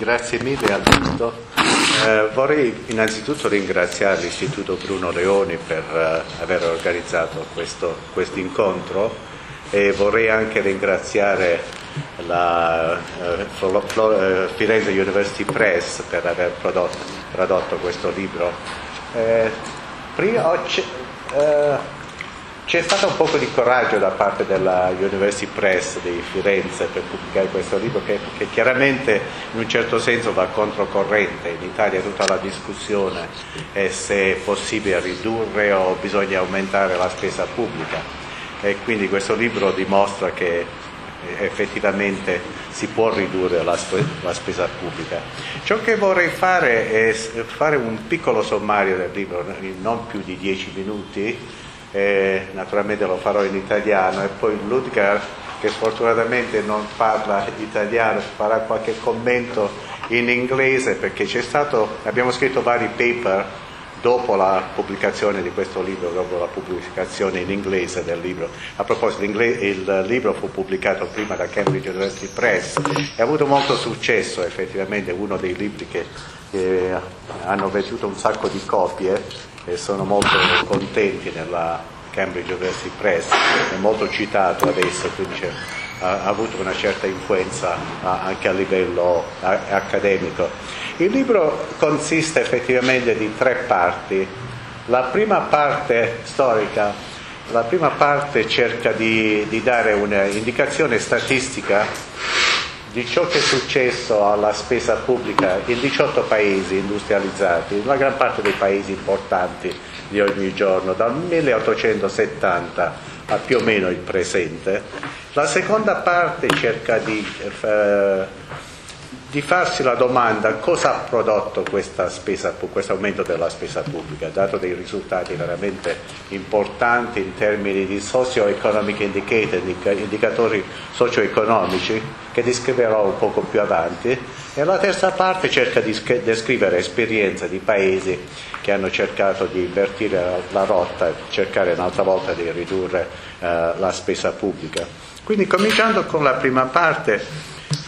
grazie mille Alberto. Eh, vorrei innanzitutto ringraziare l'Istituto Bruno Leoni per eh, aver organizzato questo incontro e vorrei anche ringraziare la uh, Firenze University Press per aver prodotto, prodotto questo libro. Eh, prima, eh, c'è stato un po' di coraggio da parte della University Press di Firenze per pubblicare questo libro che, che, chiaramente in un certo senso va controcorrente. In Italia tutta la discussione è se è possibile ridurre o bisogna aumentare la spesa pubblica e quindi questo libro dimostra che effettivamente si può ridurre la, la spesa pubblica. Ciò che vorrei fare è fare un piccolo sommario del libro, non più di dieci minuti, e naturalmente lo farò in italiano e poi Ludger che sfortunatamente non parla italiano farà qualche commento in inglese perché c'è stato, abbiamo scritto vari paper dopo la pubblicazione di questo libro, dopo la pubblicazione in inglese del libro. A proposito, il libro fu pubblicato prima da Cambridge University Press e ha avuto molto successo, effettivamente uno dei libri che, che hanno venduto un sacco di copie e sono molto contenti nella Cambridge University Press, è molto citato adesso, quindi ha, avuto una certa influenza anche a livello accademico. Il libro consiste effettivamente di tre parti. La prima parte storica, la prima parte cerca di, di dare un'indicazione statistica di ciò che è successo alla spesa pubblica in 18 paesi industrializzati, la gran parte dei paesi importanti di ogni giorno, dal 1870 a più o meno il presente. La seconda parte cerca di eh, di farsi la domanda cosa ha prodotto spesa, questo aumento della spesa pubblica, dato dei risultati veramente importanti in termini di socio-economic indicator, indicatori socio-economici, che descriverò un poco più avanti, e la terza parte cerca di descrivere esperienze di paesi che hanno cercato di invertire la rotta cercare un'altra volta di ridurre eh, la spesa pubblica. Quindi cominciando con la prima parte,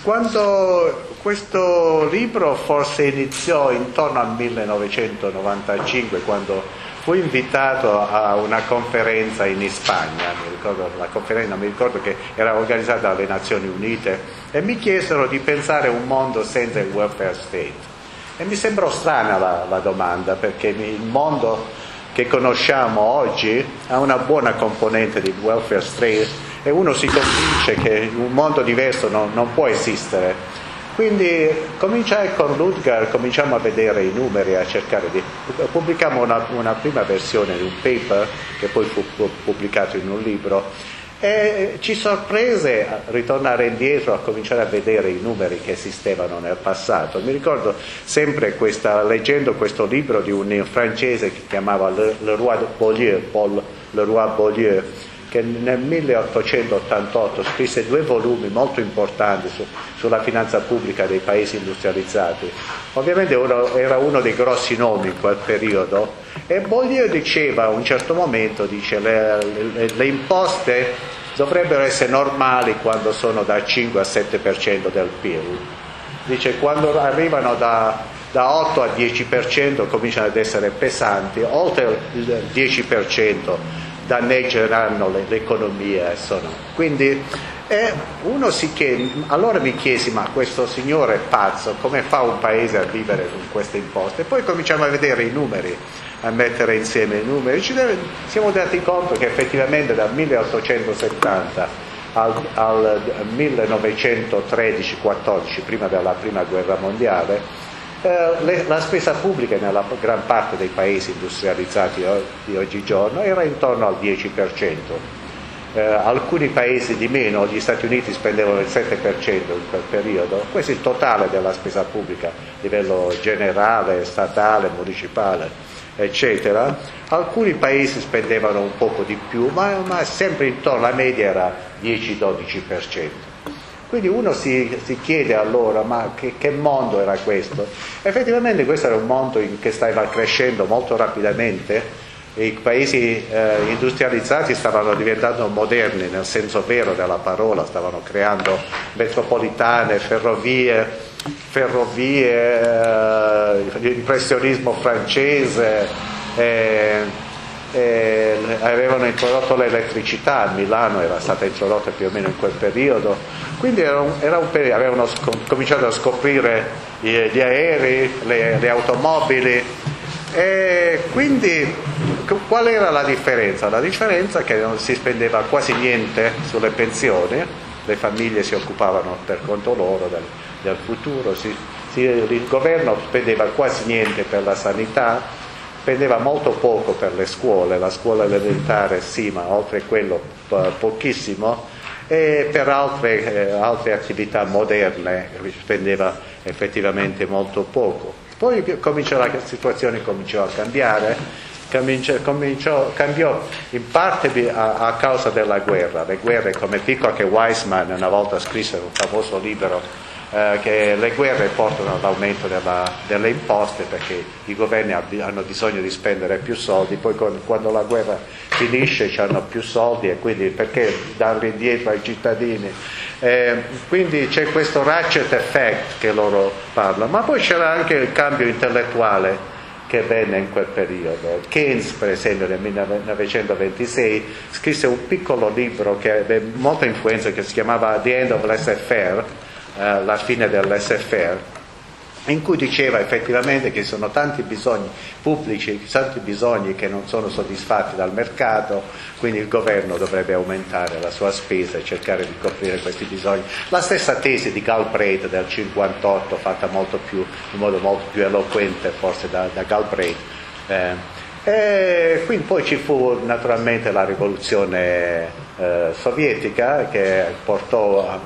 quando questo libro forse iniziò intorno al 1995, quando fui invitato a una conferenza in Spagna, mi ricordo, la conferenza mi ricordo che era organizzata dalle Nazioni Unite, e mi chiesero di pensare a un mondo senza il welfare state. E mi sembrò strana la, la domanda, perché il mondo che conosciamo oggi ha una buona componente di welfare state e uno si convince che un mondo diverso non, non può esistere. Quindi cominciai con Ludger, cominciamo a vedere i numeri, a cercare di... pubblicammo una, una prima versione di un paper che poi fu pubblicato in un libro e ci sorprese a ritornare indietro a cominciare a vedere i numeri che esistevano nel passato. Mi ricordo sempre questa, leggendo questo libro di un francese che chiamava Le, Roi Beaulieu, Paul Le Roi Beaulieu, che nel 1888 scrisse due volumi molto importanti su, sulla finanza pubblica dei paesi industrializzati. Ovviamente era uno dei grossi nomi in quel periodo e Beaulieu diceva a un certo momento, dice, le, le, le imposte dovrebbero essere normali quando sono dal 5 al 7% del PIL. Dice quando arrivano da, da 8 al 10% cominciano ad essere pesanti, oltre il 10% danneggeranno l'economia. Sono. Quindi eh, uno si chiede, allora mi chiesi ma questo signore è pazzo, come fa un paese a vivere con queste imposte? E poi cominciamo a vedere i numeri, a mettere insieme i numeri, ci deve, siamo dati conto che effettivamente dal 1870 al, al 1913-14, prima della prima guerra mondiale, eh, la spesa pubblica nella gran parte dei paesi industrializzati di oggigiorno era intorno al 10%. Eh, alcuni paesi di meno, gli Stati Uniti spendevano il 7% in quel periodo, questo è il totale della spesa pubblica a livello generale, statale, municipale, eccetera. Alcuni paesi spendevano un poco di più, ma, ma sempre intorno, la media era 10-12%. Quindi uno si, si chiede allora, ma che, che, mondo era questo? Effettivamente questo era un mondo che stava crescendo molto rapidamente, i paesi eh, industrializzati stavano diventando moderni nel senso vero della parola, stavano creando metropolitane, ferrovie, ferrovie eh, l'impressionismo francese, eh, avevano introdotto l'elettricità, a Milano era stata introdotta più o meno in quel periodo, quindi era un, era un periodo, avevano sc- cominciato a scoprire gli, gli aerei, le, le automobili e quindi qual era la differenza? La differenza è che non si spendeva quasi niente sulle pensioni, le famiglie si occupavano per conto loro del, del futuro, si, si, il governo spendeva quasi niente per la sanità, spendeva molto poco per le scuole, la scuola elementare sì, ma oltre quello pochissimo, e per altre, eh, altre attività moderne spendeva effettivamente molto poco. Poi cominciò, la situazione cominciò a cambiare, cominciò, cominciò, cambiò in parte a, a, causa della guerra. Le guerre, come dico anche Weissman una volta scrisse un famoso libro eh, che le guerre portano all'aumento della, delle imposte perché i governi hanno bisogno di spendere più soldi, poi quando la guerra finisce hanno più soldi e quindi perché darli indietro ai cittadini? Eh, quindi c'è questo ratchet effect che loro parlano, ma poi c'era anche il cambio intellettuale che venne in quel periodo. Keynes, per esempio, nel 1926 scrisse un piccolo libro che ebbe molta influenza che si chiamava The End of Laissez-faire, eh, la fine dell'SFR, in cui diceva effettivamente che ci sono tanti bisogni pubblici, tanti bisogni che non sono soddisfatti dal mercato, quindi il governo dovrebbe aumentare la sua spesa e cercare di coprire questi bisogni. La stessa tesi di Galbraith del 58, fatta più, in modo molto più eloquente forse da, da Galbraith. Eh, e quindi poi ci fu naturalmente la rivoluzione eh, sovietica che portò a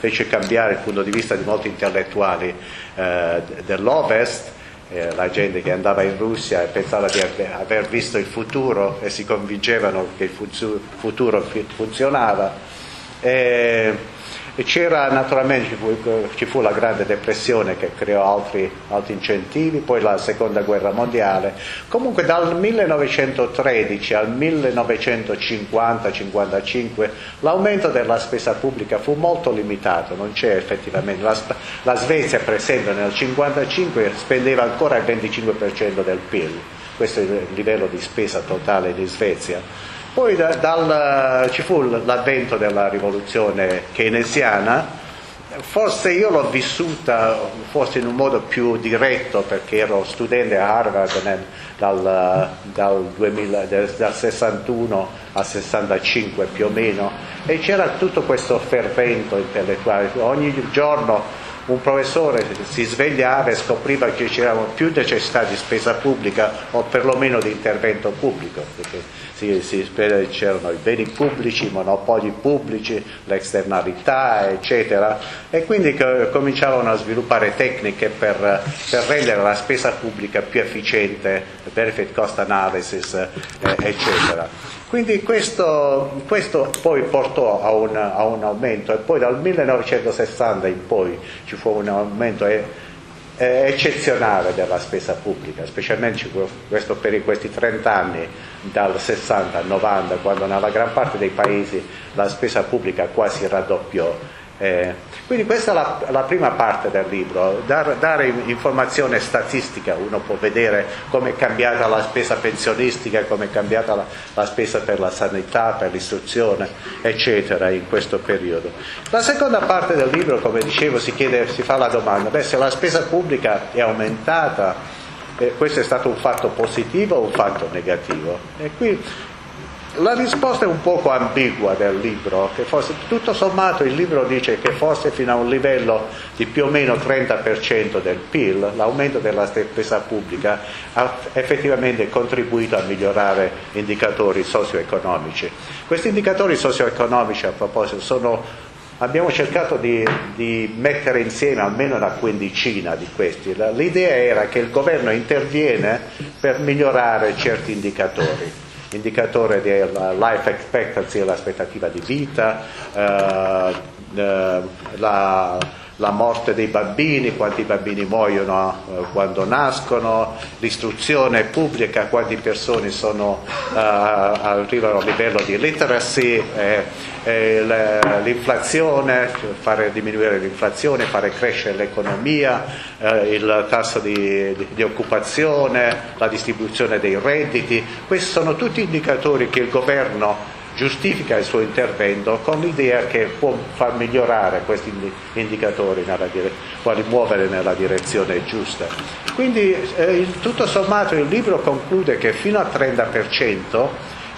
fece cambiare il punto di vista di molti intellettuali eh, dell'Ovest, eh, la gente che andava in Russia e pensava di aver visto il futuro e si convincevano che il futuro funzionava. E, c'era naturalmente, ci fu, ci fu, la grande depressione che creò altri, altri, incentivi, poi la seconda guerra mondiale. Comunque dal 1913 al 1950-55 l'aumento della spesa pubblica fu molto limitato, non c'è effettivamente. La, la Svezia per esempio nel 1955 spendeva ancora il 25% del PIL, questo è il livello di spesa totale di Svezia poi da, dal, ci fu l'avvento della rivoluzione keynesiana, forse io l'ho vissuta forse in un modo più diretto perché ero studente a Harvard nel, dal, dal, 2000, dal 61 al 65 più o meno e c'era tutto questo fervento intellettuale, ogni giorno un professore si svegliava e scopriva che c'erano più necessità di spesa pubblica o perlomeno di intervento pubblico, perché si, si c'erano i beni pubblici, i monopoli pubblici, le externalità, eccetera, e quindi cominciavano a sviluppare tecniche per, per rendere la spesa pubblica più efficiente, benefit cost analysis, eh, eccetera. Quindi questo, questo poi portò a un, a un, aumento e poi dal 1960 in poi ci fu un aumento eccezionale della spesa pubblica, specialmente questo per questi 30 anni, dal 60 al 90, quando nella gran parte dei paesi la spesa pubblica quasi raddoppiò eh, quindi questa è la, la, prima parte del libro, Dar, dare informazione statistica, uno può vedere come è cambiata la spesa pensionistica, come è cambiata la, la spesa per la sanità, per l'istruzione, eccetera, in questo periodo. La seconda parte del libro, come dicevo, si, chiede, si fa la domanda, beh, se la spesa pubblica è aumentata, eh, questo è stato un fatto positivo o un fatto negativo? E qui la risposta è un poco ambigua del libro, che forse tutto sommato il libro dice che forse fino a un livello di più o meno 30% del PIL l'aumento della spesa pubblica ha effettivamente contribuito a migliorare indicatori socio-economici. Questi indicatori socio-economici a proposito sono abbiamo cercato di, di, mettere insieme almeno una quindicina di questi. L'idea era che il governo interviene per migliorare certi indicatori indicatore della life expectancy, l'aspettativa di vita, eh, eh, la, la morte dei bambini, quanti bambini muoiono eh, quando nascono, l'istruzione pubblica, quante persone sono, eh, arrivano a livello di literacy, eh, l'inflazione, fare diminuire l'inflazione, fare crescere l'economia, eh, il tasso di, di, di occupazione, la distribuzione dei redditi. Questi sono tutti indicatori che il governo giustifica il suo intervento con l'idea che può far migliorare questi indicatori, dire- quali muovere nella direzione giusta. Quindi eh, tutto sommato il libro conclude che fino al 30%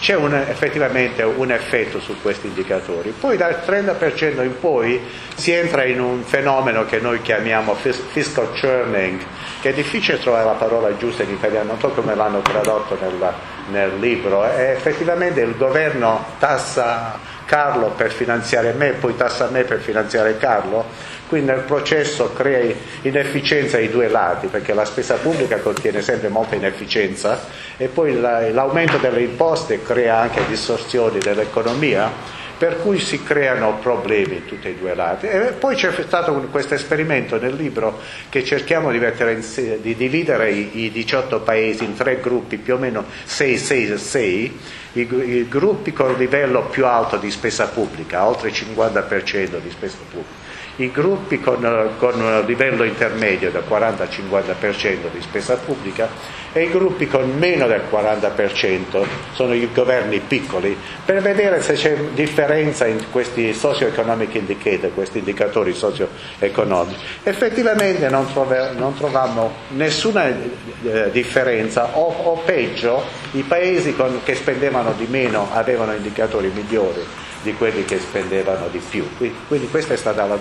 c'è un, effettivamente un effetto su questi indicatori. Poi dal 30% in poi si entra in un fenomeno che noi chiamiamo fiscal churning, che è difficile trovare la parola giusta in italiano, non so come l'hanno tradotto nella, nel libro, è effettivamente il governo tassa Carlo per finanziare me, poi tassa me per finanziare Carlo, quindi nel processo crea inefficienza ai due lati, perché la spesa pubblica contiene sempre molta inefficienza e poi l'aumento delle imposte crea anche distorsioni dell'economia per cui si creano problemi in tutti e due i lati. E poi c'è stato questo esperimento nel libro che cerchiamo di, in, di dividere i, i, 18 paesi in tre gruppi, più o meno 6, 6, 6, i, i gruppi con livello più alto di spesa pubblica, oltre il 50% di spesa pubblica i gruppi con, con livello intermedio da 40 al 50% di spesa pubblica e i gruppi con meno del 40% sono i governi piccoli, per vedere se c'è differenza in questi socio-economic indicator, questi indicatori socio-economici. Effettivamente non, trove, non trovammo nessuna eh, differenza o, o, peggio i paesi con, che spendevano di meno avevano indicatori migliori di quelli che spendevano di più. Quindi questa è stata la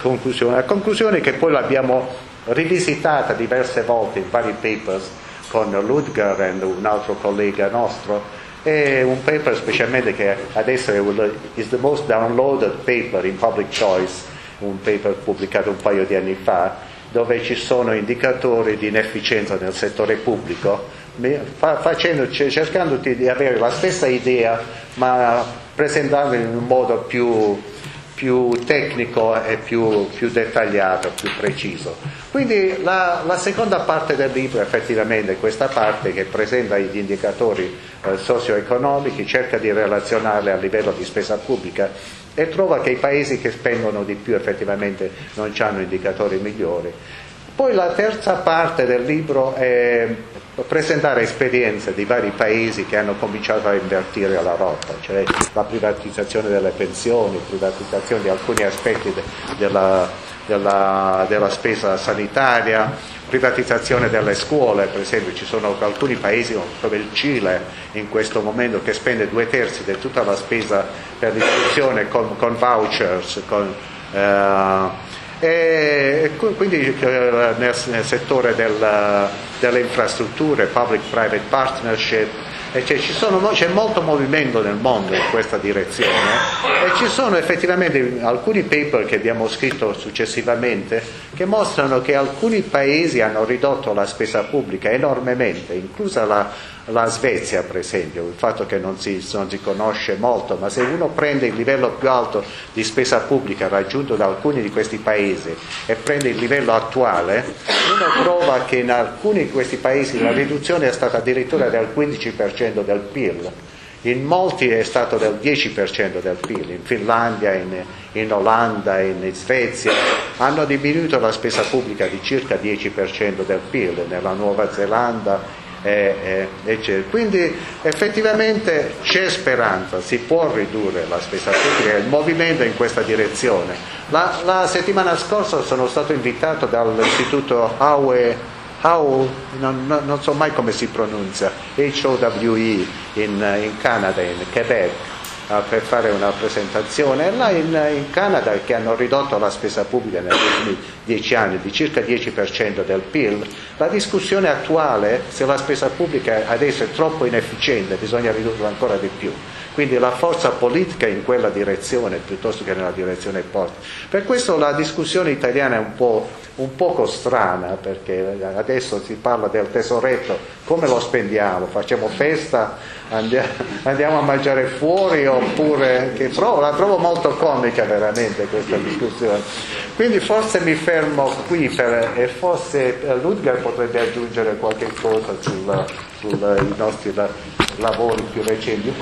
conclusione. La conclusione che poi l'abbiamo rivisitata diverse volte in vari papers con Ludger e un altro collega nostro. È un paper specialmente che adesso è the most downloaded paper in public choice, un paper pubblicato un paio di anni fa, dove ci sono indicatori di inefficienza nel settore pubblico, facendo, cercando di avere la stessa idea ma presentando in un modo più, più tecnico e più, più, dettagliato, più preciso. Quindi la, la, seconda parte del libro effettivamente è questa parte che presenta gli indicatori eh, socio-economici, cerca di relazionarli a livello di spesa pubblica e trova che i paesi che spendono di più effettivamente non hanno indicatori migliori. Poi la terza parte del libro è presentare esperienze di vari paesi che hanno cominciato a invertire la rotta, cioè la privatizzazione delle pensioni, privatizzazione di alcuni aspetti de, della, della, della spesa sanitaria, privatizzazione delle scuole, per esempio ci sono alcuni paesi come il Cile in questo momento che spende due terzi di tutta la spesa per l'istruzione con, con vouchers, con, eh, e quindi eh, nel, settore del, delle infrastrutture, public-private partnership, cioè sono, c'è molto movimento nel mondo in questa direzione e ci sono effettivamente alcuni paper che abbiamo scritto successivamente che mostrano che alcuni paesi hanno ridotto la spesa pubblica enormemente, inclusa la, la Svezia per esempio, il fatto che non si, non si, conosce molto, ma se uno prende il livello più alto di spesa pubblica raggiunto da alcuni di questi paesi e prende il livello attuale, uno trova che in alcuni di questi paesi la riduzione è stata addirittura del 15% del PIL, in molti è stato del 10% del PIL, in Finlandia, in, in Olanda, in Svezia, hanno diminuito la spesa pubblica di circa 10% del PIL, nella Nuova Zelanda eh, eh, Quindi effettivamente c'è speranza, si può ridurre la spesa pubblica, il movimento è in questa direzione. La, la settimana scorsa sono stato invitato dall'istituto Howe How, non, non, so mai come si pronuncia, HOWE in, in Canada, in Quebec, per fare una presentazione. Là in, in, Canada, che hanno ridotto la spesa pubblica negli ultimi dieci anni di circa il 10% del PIL, la discussione attuale se la spesa pubblica adesso è troppo inefficiente, bisogna ridurla ancora di più. Quindi la forza politica in quella direzione piuttosto che nella direzione opposta. Per questo la discussione italiana è un po' un poco strana perché adesso si parla del tesoretto, come lo spendiamo? Facciamo festa, andiamo, a mangiare fuori oppure trovo, la trovo molto comica veramente questa discussione. Quindi forse mi fermo qui per, e forse Ludger potrebbe aggiungere qualche cosa sui nostri lavori più recenti.